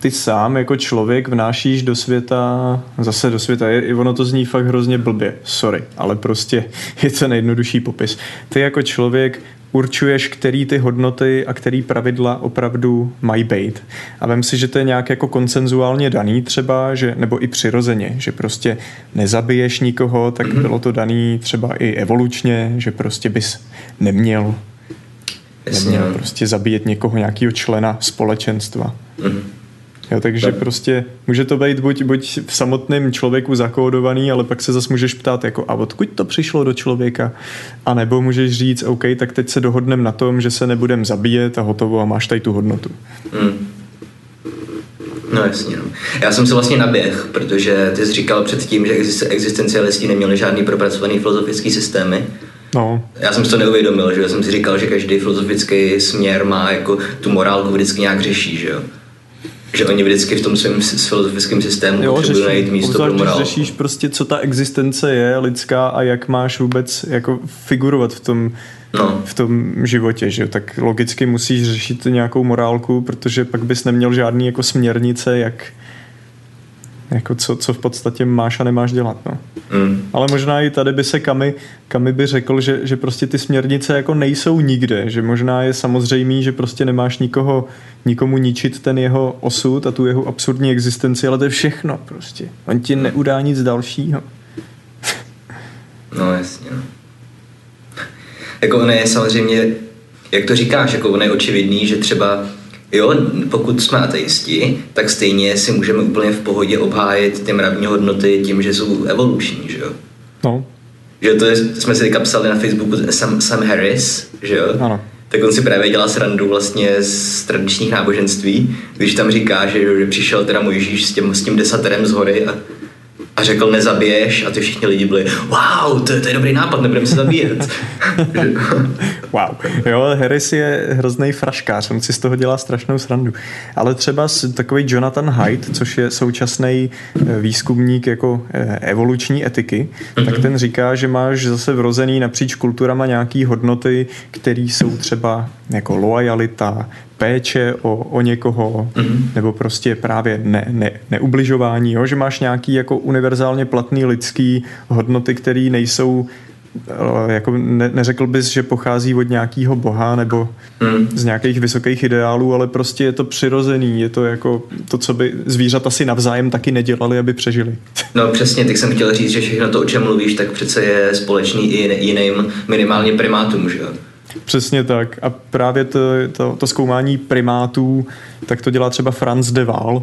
ty sám jako člověk vnášíš do světa, zase do světa, i ono to zní fakt hrozně blbě, sorry, ale prostě je to nejjednodušší popis. Ty jako člověk určuješ, který ty hodnoty a který pravidla opravdu mají být. A vem si, že to je nějak jako koncenzuálně daný třeba, že, nebo i přirozeně, že prostě nezabiješ nikoho, tak bylo to daný třeba i evolučně, že prostě bys neměl, neměl no. prostě zabíjet někoho, nějakého člena společenstva. Mm-hmm. Jo, takže tak. prostě může to být buď, buď v samotném člověku zakódovaný, ale pak se zase můžeš ptát, jako a odkud to přišlo do člověka? A nebo můžeš říct, OK, tak teď se dohodneme na tom, že se nebudem zabíjet a hotovo a máš tady tu hodnotu. Hmm. No jasně. No. Já jsem se vlastně naběh, protože ty jsi říkal předtím, že existencialisti neměli žádný propracovaný filozofický systémy. No. Já jsem si to neuvědomil, že já jsem si říkal, že každý filozofický směr má jako tu morálku vždycky nějak řeší, že jo že oni vždycky v tom svém filozofickém systému jo, potřebují řeší, najít místo pro morál. řešíš prostě, co ta existence je lidská a jak máš vůbec jako figurovat v tom, no. v tom životě, že tak logicky musíš řešit nějakou morálku, protože pak bys neměl žádný jako směrnice, jak jako co, co v podstatě máš a nemáš dělat. No. Mm. Ale možná i tady by se Kami, Kami by řekl, že, že prostě ty směrnice jako nejsou nikde, že možná je samozřejmý, že prostě nemáš nikoho, nikomu ničit ten jeho osud a tu jeho absurdní existenci, ale to je všechno prostě. On ti neudá nic dalšího. No jasně. No. Jako ono je samozřejmě, jak to říkáš, jako ono je očividný, že třeba Jo, pokud jsme ateisti, tak stejně si můžeme úplně v pohodě obhájit ty mravní hodnoty tím, že jsou evoluční, že jo? No. Že to je, jsme si teďka psali na Facebooku Sam, Sam Harris, že jo? Ano. Tak on si právě dělá srandu vlastně z tradičních náboženství, když tam říká, že, že přišel teda Mojžíš s tím, s tím desaterem z hory a a řekl nezabiješ a ty všichni lidi byli wow, to, to je dobrý nápad, nebudeme se zabíjet. wow. Jo, Harris je hrozný fraškář, on si z toho dělá strašnou srandu. Ale třeba takový Jonathan Haidt, což je současný eh, výzkumník jako eh, evoluční etiky, mm-hmm. tak mhm. ten říká, že máš zase vrozený napříč kulturama nějaký hodnoty, které jsou třeba jako lojalita, péče o, o někoho, mm-hmm. nebo prostě právě ne, ne, neubližování, jo? že máš nějaký jako univerzálně platný lidský hodnoty, které nejsou eh, jako ne, neřekl bys, že pochází od nějakého boha nebo mm. z nějakých vysokých ideálů, ale prostě je to přirozený, je to jako to, co by zvířata si navzájem taky nedělali, aby přežili. No přesně, tak jsem chtěl říct, že všechno to, o čem mluvíš, tak přece je společný i jiným minimálně primátům, že jo? Přesně tak. A právě to, to, to zkoumání primátů, tak to dělá třeba Franz de Waal.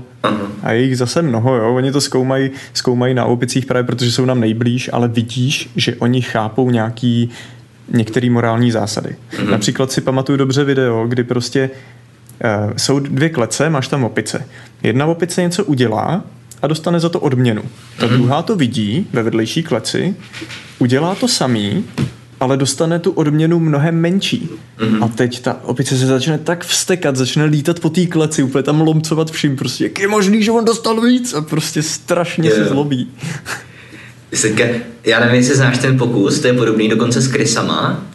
A je jich zase mnoho, jo. Oni to zkoumají, zkoumají na opicích právě protože jsou nám nejblíž, ale vidíš, že oni chápou nějaký některé morální zásady. Mm-hmm. Například si pamatuju dobře video, kdy prostě uh, jsou dvě klece, máš tam opice. Jedna opice něco udělá a dostane za to odměnu. Ta mm-hmm. druhá to vidí ve vedlejší kleci, udělá to samý ale dostane tu odměnu mnohem menší. Mm-hmm. A teď ta opice se začne tak vstekat, začne lítat po té kleci, úplně tam lomcovat vším, prostě jak je možný, že on dostal víc a prostě strašně yeah. se zlobí. Já nevím, jestli znáš ten pokus, to je podobný dokonce s krysama,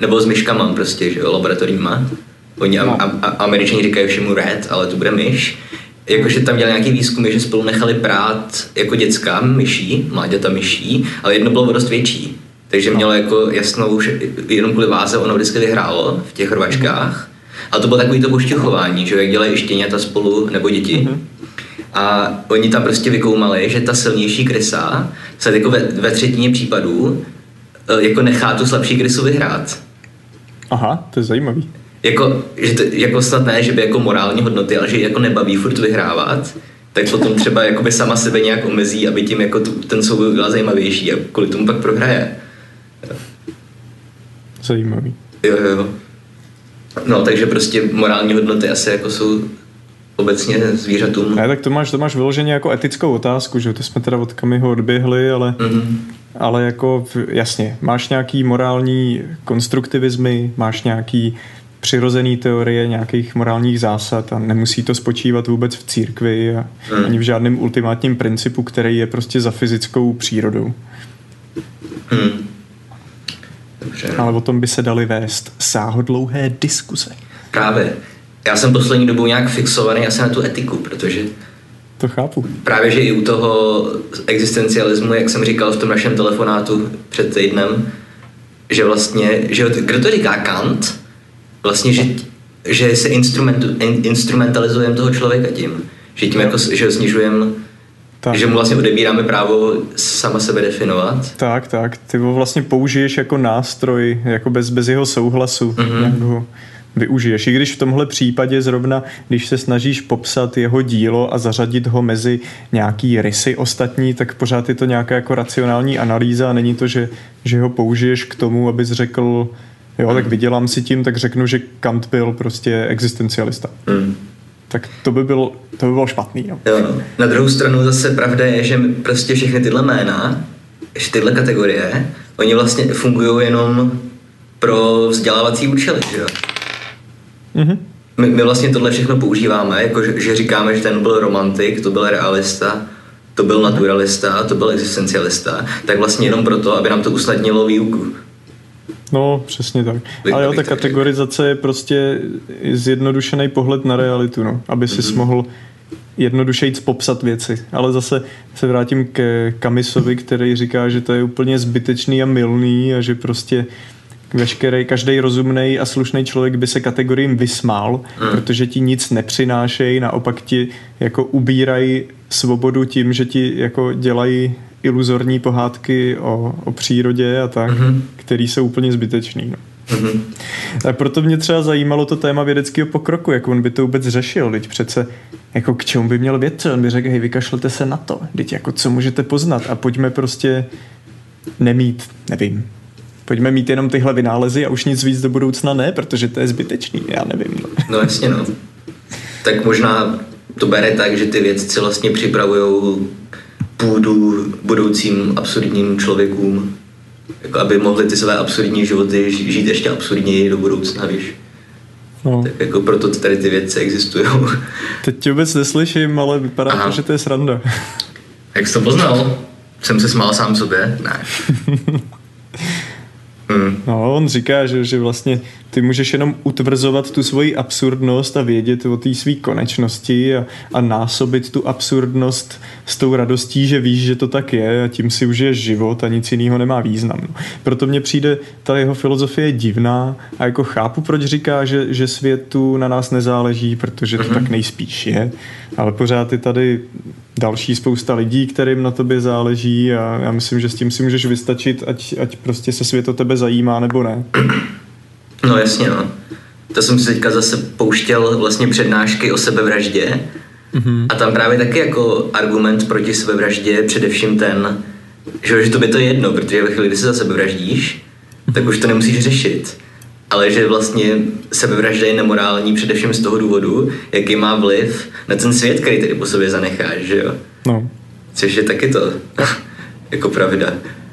nebo s myškama prostě, že jo, laboratorníma. Oni no. a, a, američani říkají všemu red, ale to bude myš. Jakože tam dělali nějaký výzkumy, že spolu nechali prát jako dětská myší, mláďata myší, ale jedno bylo dost větší. Takže no. mělo jako jasnou, že jenom kvůli váze ono vždycky vyhrálo v těch rvačkách. A to bylo takový to pošťuchování, že jak dělají štěňata spolu nebo děti. Mm-hmm. A oni tam prostě vykoumali, že ta silnější krysa se jako ve, ve třetině případů eh, jako nechá tu slabší krysu vyhrát. Aha, to je zajímavý. Jako, že to, jako snad ne, že by jako morální hodnoty, ale že jako nebaví furt vyhrávat, tak potom třeba jakoby sama sebe nějak omezí, aby tím jako tu, ten souboj byl zajímavější a kvůli tomu pak prohraje. Zajímavý. Jo, jo. No, takže prostě morální hodnoty asi jako jsou obecně zvířatům. Ne, tak to máš, to máš vyloženě jako etickou otázku, že to jsme teda od Kamiho odběhli, ale, mm-hmm. ale jako jasně, máš nějaký morální konstruktivismy, máš nějaký přirozený teorie nějakých morálních zásad a nemusí to spočívat vůbec v církvi a mm. ani v žádném ultimátním principu, který je prostě za fyzickou přírodou. Mm. Dobře. Ale o tom by se dali vést sáhodlouhé diskuse. Právě. já jsem poslední dobou nějak fixovaný asi na tu etiku, protože to chápu. Právě, že i u toho existencialismu, jak jsem říkal v tom našem telefonátu před týdnem, že vlastně, že kdo to říká Kant, vlastně, že, že se instrument, in, instrumentalizujeme toho člověka tím, že tím jako, že snižujeme tak. Že mu vlastně odebíráme právo sama sebe definovat. Tak, tak. Ty ho vlastně použiješ jako nástroj, jako bez, bez jeho souhlasu. Mm-hmm. Ho využiješ. I když v tomhle případě zrovna, když se snažíš popsat jeho dílo a zařadit ho mezi nějaký rysy ostatní, tak pořád je to nějaká jako racionální analýza a není to, že, že ho použiješ k tomu, abys řekl, jo, tak vydělám si tím, tak řeknu, že Kant byl prostě existencialista. Mm. Tak to by bylo, to by bylo špatný. Jo. jo. Na druhou stranu zase pravda je, že prostě všechny tyhle jména, tyhle kategorie, oni vlastně fungují jenom pro vzdělávací účely, že jo? Mm-hmm. My, my vlastně tohle všechno používáme, jako že, že říkáme, že ten byl romantik, to byl realista, to byl naturalista, to byl existencialista, tak vlastně jenom proto, aby nám to usnadnilo výuku. No, přesně tak. Ale jo, ta kategorizace je prostě zjednodušený pohled na realitu, no. Aby si mm-hmm. mohl jednodušeji popsat věci. Ale zase se vrátím ke Kamisovi, který říká, že to je úplně zbytečný a milný a že prostě veškerý, každý rozumný a slušný člověk by se kategoriím vysmál, mm. protože ti nic nepřinášejí, naopak ti jako ubírají svobodu tím, že ti jako dělají iluzorní pohádky o, o přírodě a tak, mm-hmm. který jsou úplně zbytečný. No. Mm-hmm. Tak proto mě třeba zajímalo to téma vědeckého pokroku, jak on by to vůbec řešil, teď přece jako k čemu by měl vědce, on by řekl, hej, vykašlete se na to, teď jako co můžete poznat a pojďme prostě nemít, nevím, pojďme mít jenom tyhle vynálezy a už nic víc do budoucna ne, protože to je zbytečný, já nevím. No, no jasně no. Tak možná to bere tak, že ty vědci vlastně připravují půdu budoucím absurdním člověkům, jako aby mohli ty své absurdní životy žít ještě absurdněji do budoucna, víš. No. Tak jako proto tady ty věci existují. Teď tě vůbec neslyším, ale vypadá Aha. to, že to je sranda. Jak jsi to poznal? Jsem se smál sám sobě? Ne. Hmm. No, on říká, že, že vlastně ty můžeš jenom utvrzovat tu svoji absurdnost a vědět o té své konečnosti a, a násobit tu absurdnost s tou radostí, že víš, že to tak je a tím si užiješ život a nic jiného nemá význam. No. Proto mně přijde ta jeho filozofie divná a jako chápu, proč říká, že, že světu na nás nezáleží, protože to mm-hmm. tak nejspíš je, ale pořád je tady další spousta lidí, kterým na tobě záleží a já myslím, že s tím si můžeš vystačit, ať, ať prostě se svět o tebe zajímá nebo ne. No jasně, no. To jsem si teďka zase pouštěl vlastně přednášky o sebevraždě mm-hmm. a tam právě taky jako argument proti sebevraždě je především ten, že, že to by to jedno, protože ve chvíli, kdy se za sebevraždíš, tak už to nemusíš řešit. Ale že vlastně sebevražda je nemorální především z toho důvodu, jaký má vliv na ten svět, který tady po sobě zanecháš, že jo? No. Což je taky to, jako pravda.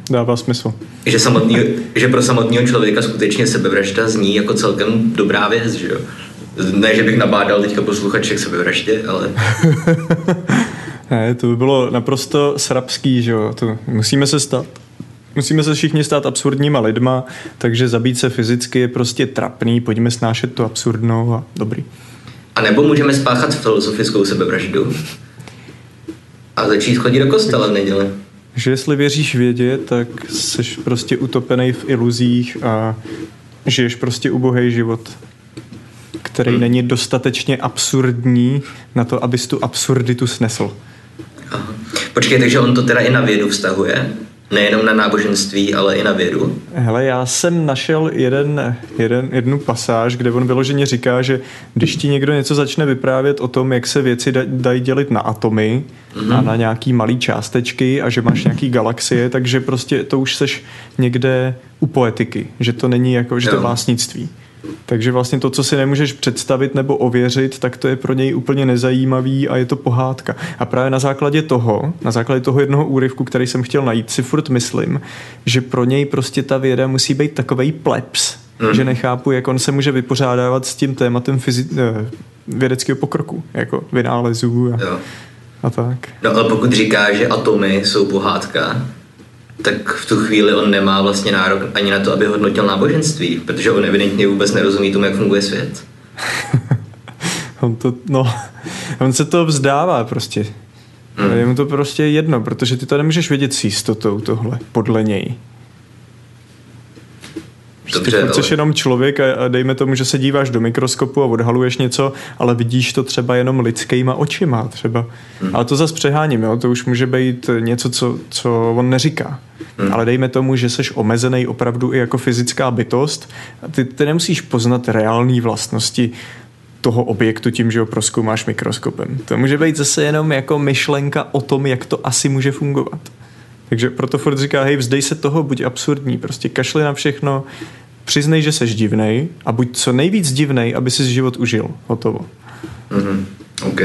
Dává smysl. Že, samotný, že pro samotného člověka skutečně sebevražda zní jako celkem dobrá věc, že jo? Ne, že bych nabádal teďka posluchače k sebevraždě, ale... ne, to by bylo naprosto srabský, že jo? To musíme se stát Musíme se všichni stát absurdníma lidma, takže zabít se fyzicky je prostě trapný, pojďme snášet to absurdnou a dobrý. A nebo můžeme spáchat filozofickou sebevraždu a začít chodit do kostela v neděli že jestli věříš vědě, tak jsi prostě utopený v iluzích a žiješ prostě ubohý život, který hmm. není dostatečně absurdní na to, abys tu absurditu snesl. Aha. Počkej, takže on to teda i na vědu vztahuje? Nejenom na náboženství, ale i na vědu? Hele, já jsem našel jeden, jeden, jednu pasáž, kde on vyloženě říká, že když ti někdo něco začne vyprávět o tom, jak se věci dají dělit na atomy mm-hmm. a na nějaký malý částečky a že máš nějaký galaxie, takže prostě to už seš někde u poetiky, že to není jako, že to je vlastnictví. Takže vlastně to, co si nemůžeš představit nebo ověřit, tak to je pro něj úplně nezajímavý a je to pohádka. A právě na základě toho, na základě toho jednoho úryvku, který jsem chtěl najít, si furt myslím, že pro něj prostě ta věda musí být takovej plebs, hmm. že nechápu, jak on se může vypořádávat s tím tématem fyzi- eh, vědeckého pokroku, jako vynálezů a, a tak. No ale pokud říká, že atomy jsou pohádka, tak v tu chvíli on nemá vlastně nárok ani na to, aby hodnotil náboženství, protože on evidentně vůbec nerozumí tomu, jak funguje svět. On to, no, on se to vzdává prostě. Hmm. Je mu to prostě jedno, protože ty to nemůžeš vědět s jistotou tohle, podle něj. Dobře, ty ale... jenom člověk a, dejme tomu, že se díváš do mikroskopu a odhaluješ něco, ale vidíš to třeba jenom lidskýma očima třeba. Hmm. Ale to zase přeháním, jo? to už může být něco, co, co on neříká. Hmm. Ale dejme tomu, že jsi omezený opravdu i jako fyzická bytost a ty, ty nemusíš poznat reální vlastnosti toho objektu tím, že ho proskoumáš mikroskopem. To může být zase jenom jako myšlenka o tom, jak to asi může fungovat. Takže proto Ford říká, hej, vzdej se toho, buď absurdní, prostě kašli na všechno, přiznej, že seš divnej a buď co nejvíc divnej, aby si život užil. Hotovo. Mm-hmm. OK.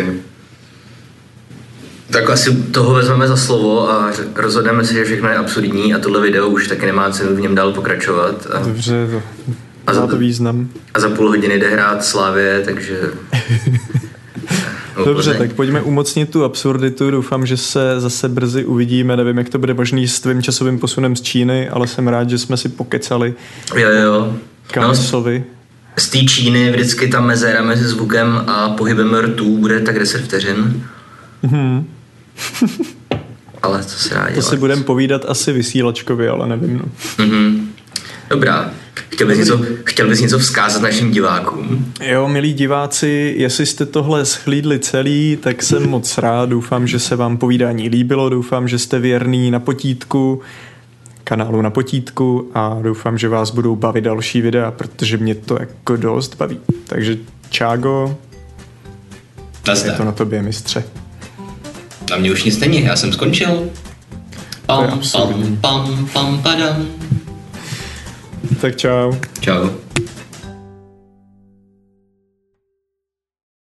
Tak asi toho vezmeme za slovo a rozhodneme se, že všechno je absurdní a tohle video už taky nemá cenu v něm dál pokračovat. A... Dobře, to a za, to význam. A za půl hodiny jde hrát Slávě, takže... Dobře, tak pojďme umocnit tu absurditu. Doufám, že se zase brzy uvidíme. Nevím, jak to bude možný s tvým časovým posunem z Číny, ale jsem rád, že jsme si pokecali. Jo, jo. Kamisovi. No, z té Číny vždycky ta mezera mezi zvukem a pohybem rtů bude tak 10 vteřin. Mm-hmm. ale to se dá To si budeme povídat asi vysílačkovi, ale nevím. No. Mm-hmm. Dobrá. Chtěl bys, něco, chtěl bys něco vzkázat našim divákům? Jo, milí diváci, jestli jste tohle schlídli celý, tak jsem moc rád. Doufám, že se vám povídání líbilo, doufám, že jste věrný na potítku, kanálu na potítku a doufám, že vás budou bavit další videa, protože mě to jako dost baví. Takže čágo, Nazdar. je to na tobě, mistře. Na mě už nic není, já jsem skončil. Pam, pam, pam, pam, padam. Tak čau. Čau.